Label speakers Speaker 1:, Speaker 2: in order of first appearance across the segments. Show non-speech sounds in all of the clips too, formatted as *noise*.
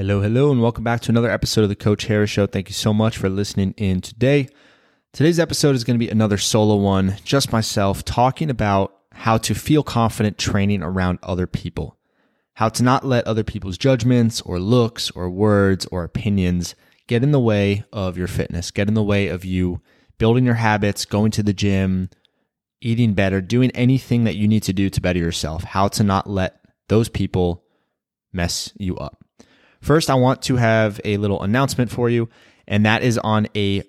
Speaker 1: Hello, hello, and welcome back to another episode of the Coach Harris Show. Thank you so much for listening in today. Today's episode is going to be another solo one, just myself talking about how to feel confident training around other people, how to not let other people's judgments or looks or words or opinions get in the way of your fitness, get in the way of you building your habits, going to the gym, eating better, doing anything that you need to do to better yourself, how to not let those people mess you up. First, I want to have a little announcement for you, and that is on a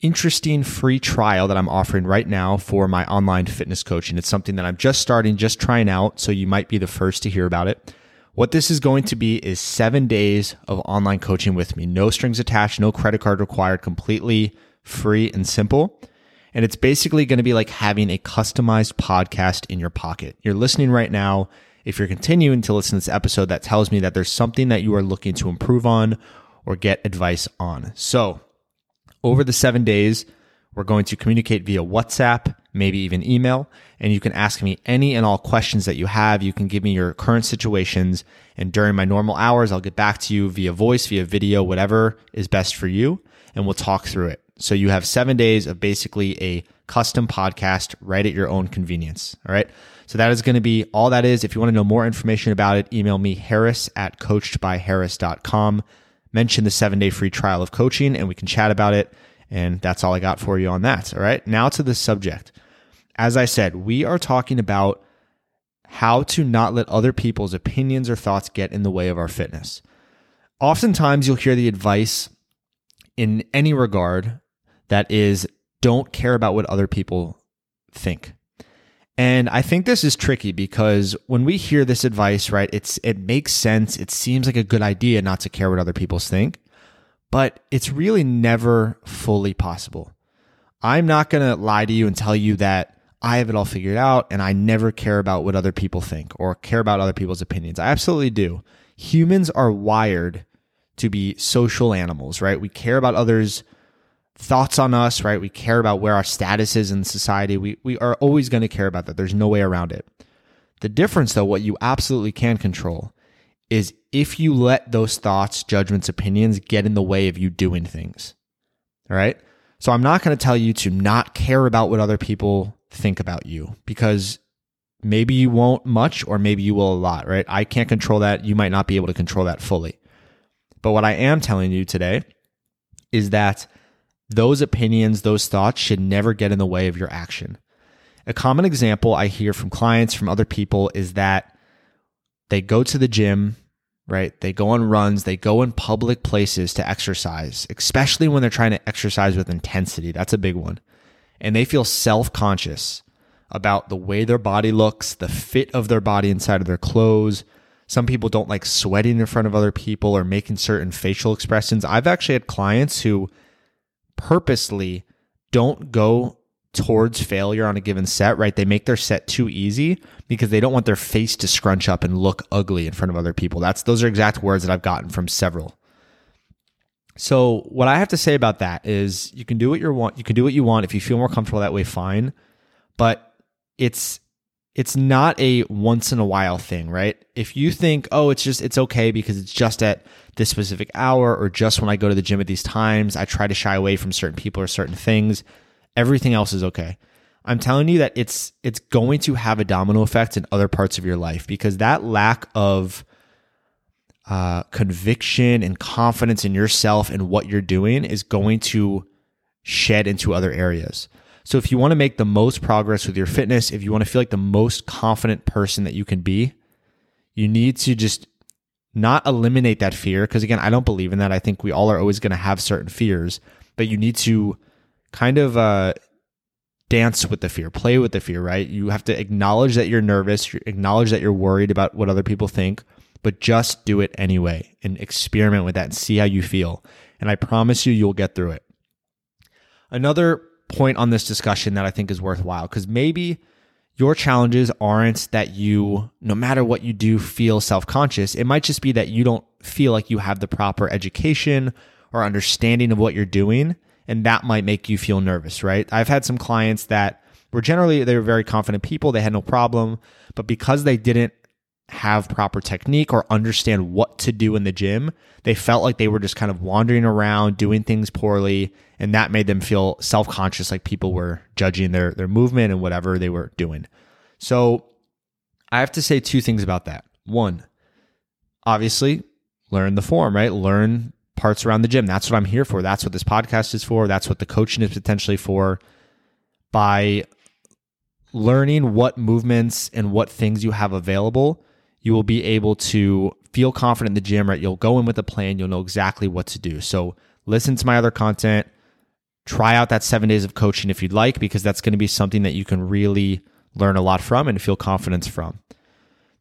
Speaker 1: interesting free trial that I'm offering right now for my online fitness coaching. It's something that I'm just starting, just trying out, so you might be the first to hear about it. What this is going to be is seven days of online coaching with me. No strings attached, no credit card required, completely free and simple. And it's basically going to be like having a customized podcast in your pocket. You're listening right now if you're continuing to listen to this episode, that tells me that there's something that you are looking to improve on or get advice on. So, over the seven days, we're going to communicate via WhatsApp, maybe even email, and you can ask me any and all questions that you have. You can give me your current situations, and during my normal hours, I'll get back to you via voice, via video, whatever is best for you, and we'll talk through it. So you have seven days of basically a custom podcast right at your own convenience. All right. So that is going to be all that is. If you want to know more information about it, email me harris at coachedbyharris.com. Mention the seven day free trial of coaching and we can chat about it. And that's all I got for you on that. All right. Now to the subject. As I said, we are talking about how to not let other people's opinions or thoughts get in the way of our fitness. Oftentimes, you'll hear the advice in any regard that is don't care about what other people think. And I think this is tricky because when we hear this advice, right, it's it makes sense. It seems like a good idea not to care what other people think, but it's really never fully possible. I'm not going to lie to you and tell you that I have it all figured out and I never care about what other people think or care about other people's opinions. I absolutely do. Humans are wired to be social animals, right? We care about others' thoughts on us, right? We care about where our status is in society. We, we are always going to care about that. There's no way around it. The difference, though, what you absolutely can control is if you let those thoughts, judgments, opinions get in the way of you doing things. All right. So I'm not going to tell you to not care about what other people think about you because maybe you won't much or maybe you will a lot, right? I can't control that. You might not be able to control that fully. But what I am telling you today is that those opinions, those thoughts should never get in the way of your action. A common example I hear from clients, from other people, is that they go to the gym, right? They go on runs, they go in public places to exercise, especially when they're trying to exercise with intensity. That's a big one. And they feel self conscious about the way their body looks, the fit of their body inside of their clothes. Some people don't like sweating in front of other people or making certain facial expressions. I've actually had clients who purposely don't go towards failure on a given set, right? They make their set too easy because they don't want their face to scrunch up and look ugly in front of other people. That's those are exact words that I've gotten from several. So what I have to say about that is you can do what you want, you can do what you want if you feel more comfortable that way fine, but it's it's not a once in a while thing, right? If you think, "Oh, it's just it's okay because it's just at this specific hour or just when I go to the gym at these times, I try to shy away from certain people or certain things. Everything else is okay. I'm telling you that it's it's going to have a domino effect in other parts of your life because that lack of uh, conviction and confidence in yourself and what you're doing is going to shed into other areas. So if you want to make the most progress with your fitness, if you want to feel like the most confident person that you can be, you need to just not eliminate that fear because again i don't believe in that. I think we all are always going to have certain fears but you need to kind of uh, dance with the fear play with the fear right? You have to acknowledge that you're nervous acknowledge that you're worried about what other people think but just do it anyway and experiment with that and see how you feel. And i promise you you'll get through it. Another point on this discussion that i think is worthwhile because maybe your challenges aren't that you, no matter what you do, feel self conscious. It might just be that you don't feel like you have the proper education or understanding of what you're doing. And that might make you feel nervous, right? I've had some clients that were generally, they were very confident people. They had no problem. But because they didn't have proper technique or understand what to do in the gym. They felt like they were just kind of wandering around doing things poorly and that made them feel self-conscious like people were judging their their movement and whatever they were doing. So I have to say two things about that. One, obviously, learn the form, right? Learn parts around the gym. That's what I'm here for. That's what this podcast is for. That's what the coaching is potentially for. By learning what movements and what things you have available, you will be able to feel confident in the gym, right? You'll go in with a plan, you'll know exactly what to do. So listen to my other content, try out that seven days of coaching if you'd like, because that's going to be something that you can really learn a lot from and feel confidence from.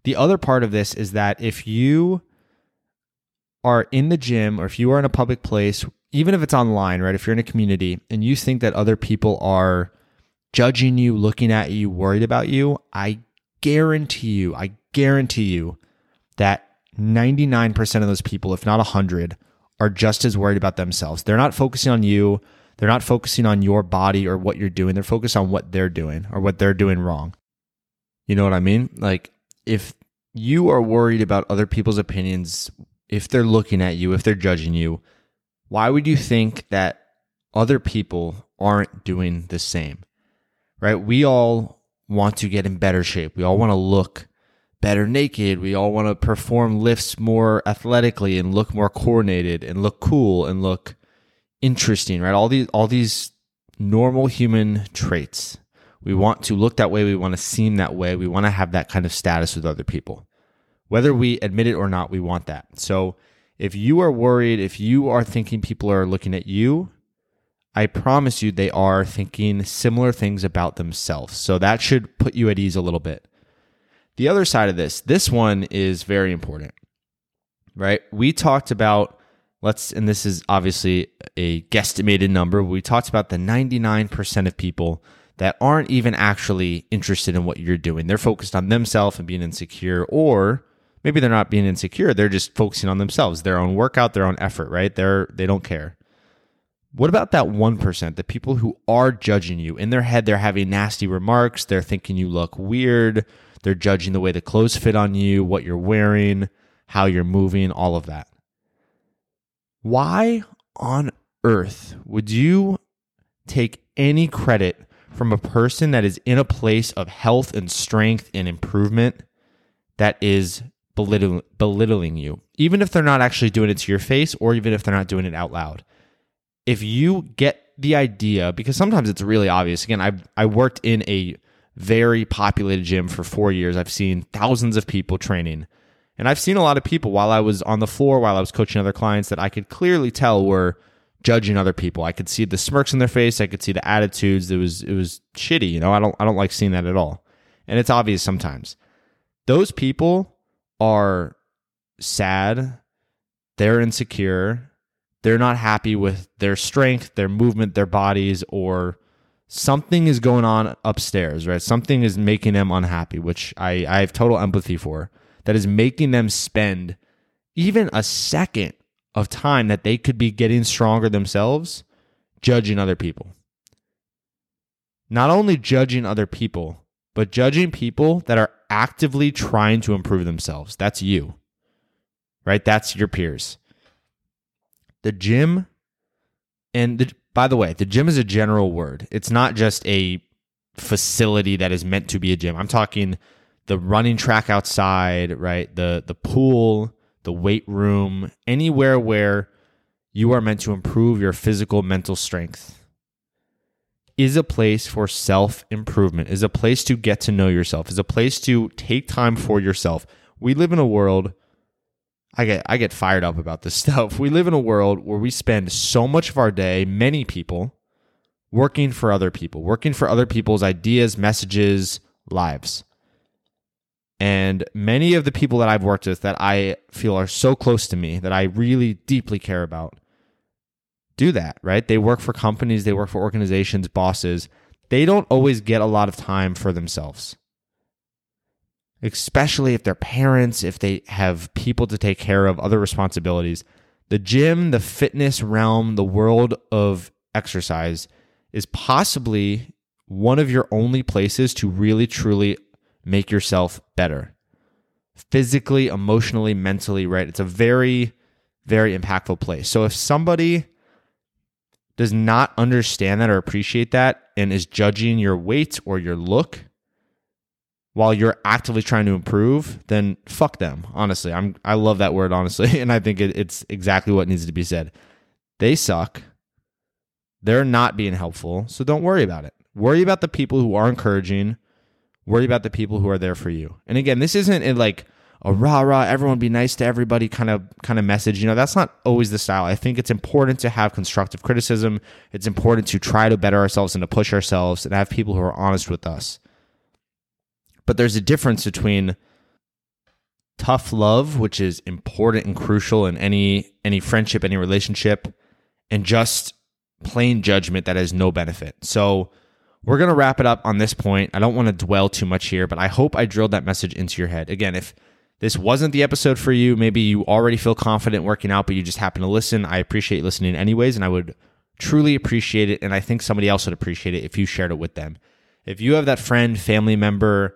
Speaker 1: The other part of this is that if you are in the gym or if you are in a public place, even if it's online, right? If you're in a community and you think that other people are judging you, looking at you, worried about you, I guarantee you, I guarantee you that 99% of those people, if not 100, are just as worried about themselves. They're not focusing on you. They're not focusing on your body or what you're doing. They're focused on what they're doing or what they're doing wrong. You know what I mean? Like, if you are worried about other people's opinions, if they're looking at you, if they're judging you, why would you think that other people aren't doing the same? Right? We all want to get in better shape. We all want to look better naked. We all want to perform lifts more athletically and look more coordinated and look cool and look interesting, right? All these all these normal human traits. We want to look that way, we want to seem that way, we want to have that kind of status with other people. Whether we admit it or not, we want that. So, if you are worried, if you are thinking people are looking at you, I promise you they are thinking similar things about themselves. So that should put you at ease a little bit. The other side of this, this one is very important, right? We talked about, let's, and this is obviously a guesstimated number. We talked about the 99% of people that aren't even actually interested in what you're doing. They're focused on themselves and being insecure, or maybe they're not being insecure. They're just focusing on themselves, their own workout, their own effort, right? They're, they don't care. What about that 1%, the people who are judging you? In their head, they're having nasty remarks. They're thinking you look weird. They're judging the way the clothes fit on you, what you're wearing, how you're moving, all of that. Why on earth would you take any credit from a person that is in a place of health and strength and improvement that is belittling, belittling you, even if they're not actually doing it to your face or even if they're not doing it out loud? If you get the idea, because sometimes it's really obvious. Again, I I worked in a very populated gym for four years. I've seen thousands of people training. And I've seen a lot of people while I was on the floor, while I was coaching other clients, that I could clearly tell were judging other people. I could see the smirks in their face. I could see the attitudes. It was it was shitty. You know, I don't I don't like seeing that at all. And it's obvious sometimes. Those people are sad. They're insecure. They're not happy with their strength, their movement, their bodies, or something is going on upstairs, right? Something is making them unhappy, which I, I have total empathy for, that is making them spend even a second of time that they could be getting stronger themselves judging other people. Not only judging other people, but judging people that are actively trying to improve themselves. That's you, right? That's your peers. The gym and the, by the way, the gym is a general word. It's not just a facility that is meant to be a gym. I'm talking the running track outside, right? The the pool, the weight room, anywhere where you are meant to improve your physical mental strength is a place for self improvement, is a place to get to know yourself, is a place to take time for yourself. We live in a world I get I get fired up about this *laughs* stuff. We live in a world where we spend so much of our day, many people, working for other people, working for other people's ideas, messages, lives. And many of the people that I've worked with that I feel are so close to me that I really deeply care about do that, right? They work for companies, they work for organizations, bosses. They don't always get a lot of time for themselves especially if they're parents, if they have people to take care of, other responsibilities. The gym, the fitness realm, the world of exercise is possibly one of your only places to really truly make yourself better physically, emotionally, mentally, right? It's a very, very impactful place. So if somebody does not understand that or appreciate that and is judging your weight or your look while you're actively trying to improve, then fuck them. Honestly, I'm I love that word honestly, *laughs* and I think it, it's exactly what needs to be said. They suck. They're not being helpful, so don't worry about it. Worry about the people who are encouraging. Worry about the people who are there for you. And again, this isn't like a rah rah, everyone be nice to everybody kind of kind of message. You know, that's not always the style. I think it's important to have constructive criticism. It's important to try to better ourselves and to push ourselves and have people who are honest with us. But there's a difference between tough love, which is important and crucial in any any friendship, any relationship, and just plain judgment that has no benefit. So we're going to wrap it up on this point. I don't want to dwell too much here, but I hope I drilled that message into your head. Again, if this wasn't the episode for you, maybe you already feel confident working out, but you just happen to listen, I appreciate listening anyways, and I would truly appreciate it. And I think somebody else would appreciate it if you shared it with them. If you have that friend, family member,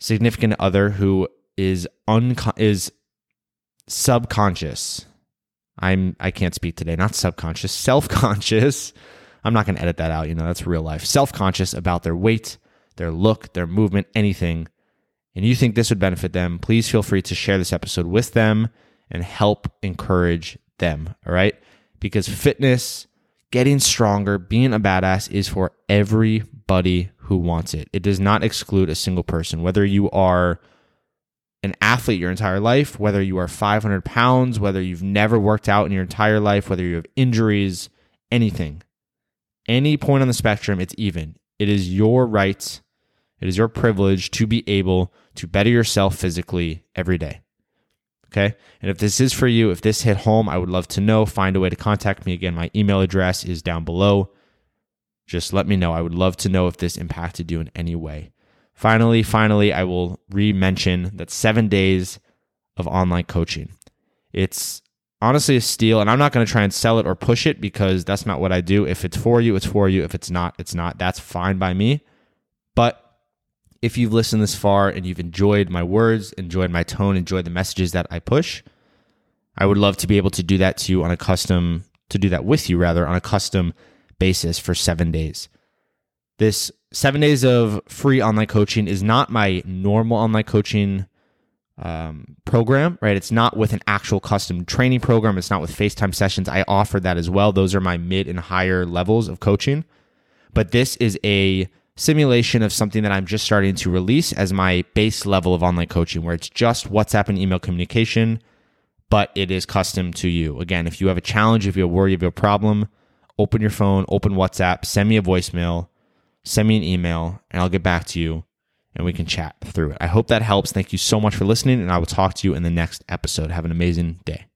Speaker 1: significant other who is uncon- is subconscious I'm I can't speak today. Not subconscious, self-conscious. *laughs* I'm not going to edit that out, you know, that's real life. Self-conscious about their weight, their look, their movement, anything. And you think this would benefit them, please feel free to share this episode with them and help encourage them, all right? Because fitness, getting stronger, being a badass is for everybody who wants it. It does not exclude a single person, whether you are an athlete your entire life, whether you are 500 pounds, whether you've never worked out in your entire life, whether you have injuries, anything, any point on the spectrum, it's even. It is your right, it is your privilege to be able to better yourself physically every day. Okay. And if this is for you, if this hit home, I would love to know. Find a way to contact me. Again, my email address is down below. Just let me know. I would love to know if this impacted you in any way. Finally, finally, I will re mention that seven days of online coaching. It's honestly a steal, and I'm not going to try and sell it or push it because that's not what I do. If it's for you, it's for you. If it's not, it's not. That's fine by me. But if you've listened this far and you've enjoyed my words, enjoyed my tone, enjoyed the messages that I push, I would love to be able to do that to you on a custom, to do that with you rather, on a custom basis for seven days. This seven days of free online coaching is not my normal online coaching um, program, right? It's not with an actual custom training program. It's not with FaceTime sessions. I offer that as well. Those are my mid and higher levels of coaching. But this is a simulation of something that I'm just starting to release as my base level of online coaching, where it's just WhatsApp and email communication, but it is custom to you. Again, if you have a challenge, if you have a worry, if you have a problem, open your phone, open WhatsApp, send me a voicemail send me an email and I'll get back to you and we can chat through it. I hope that helps. Thank you so much for listening, and I will talk to you in the next episode. Have an amazing day.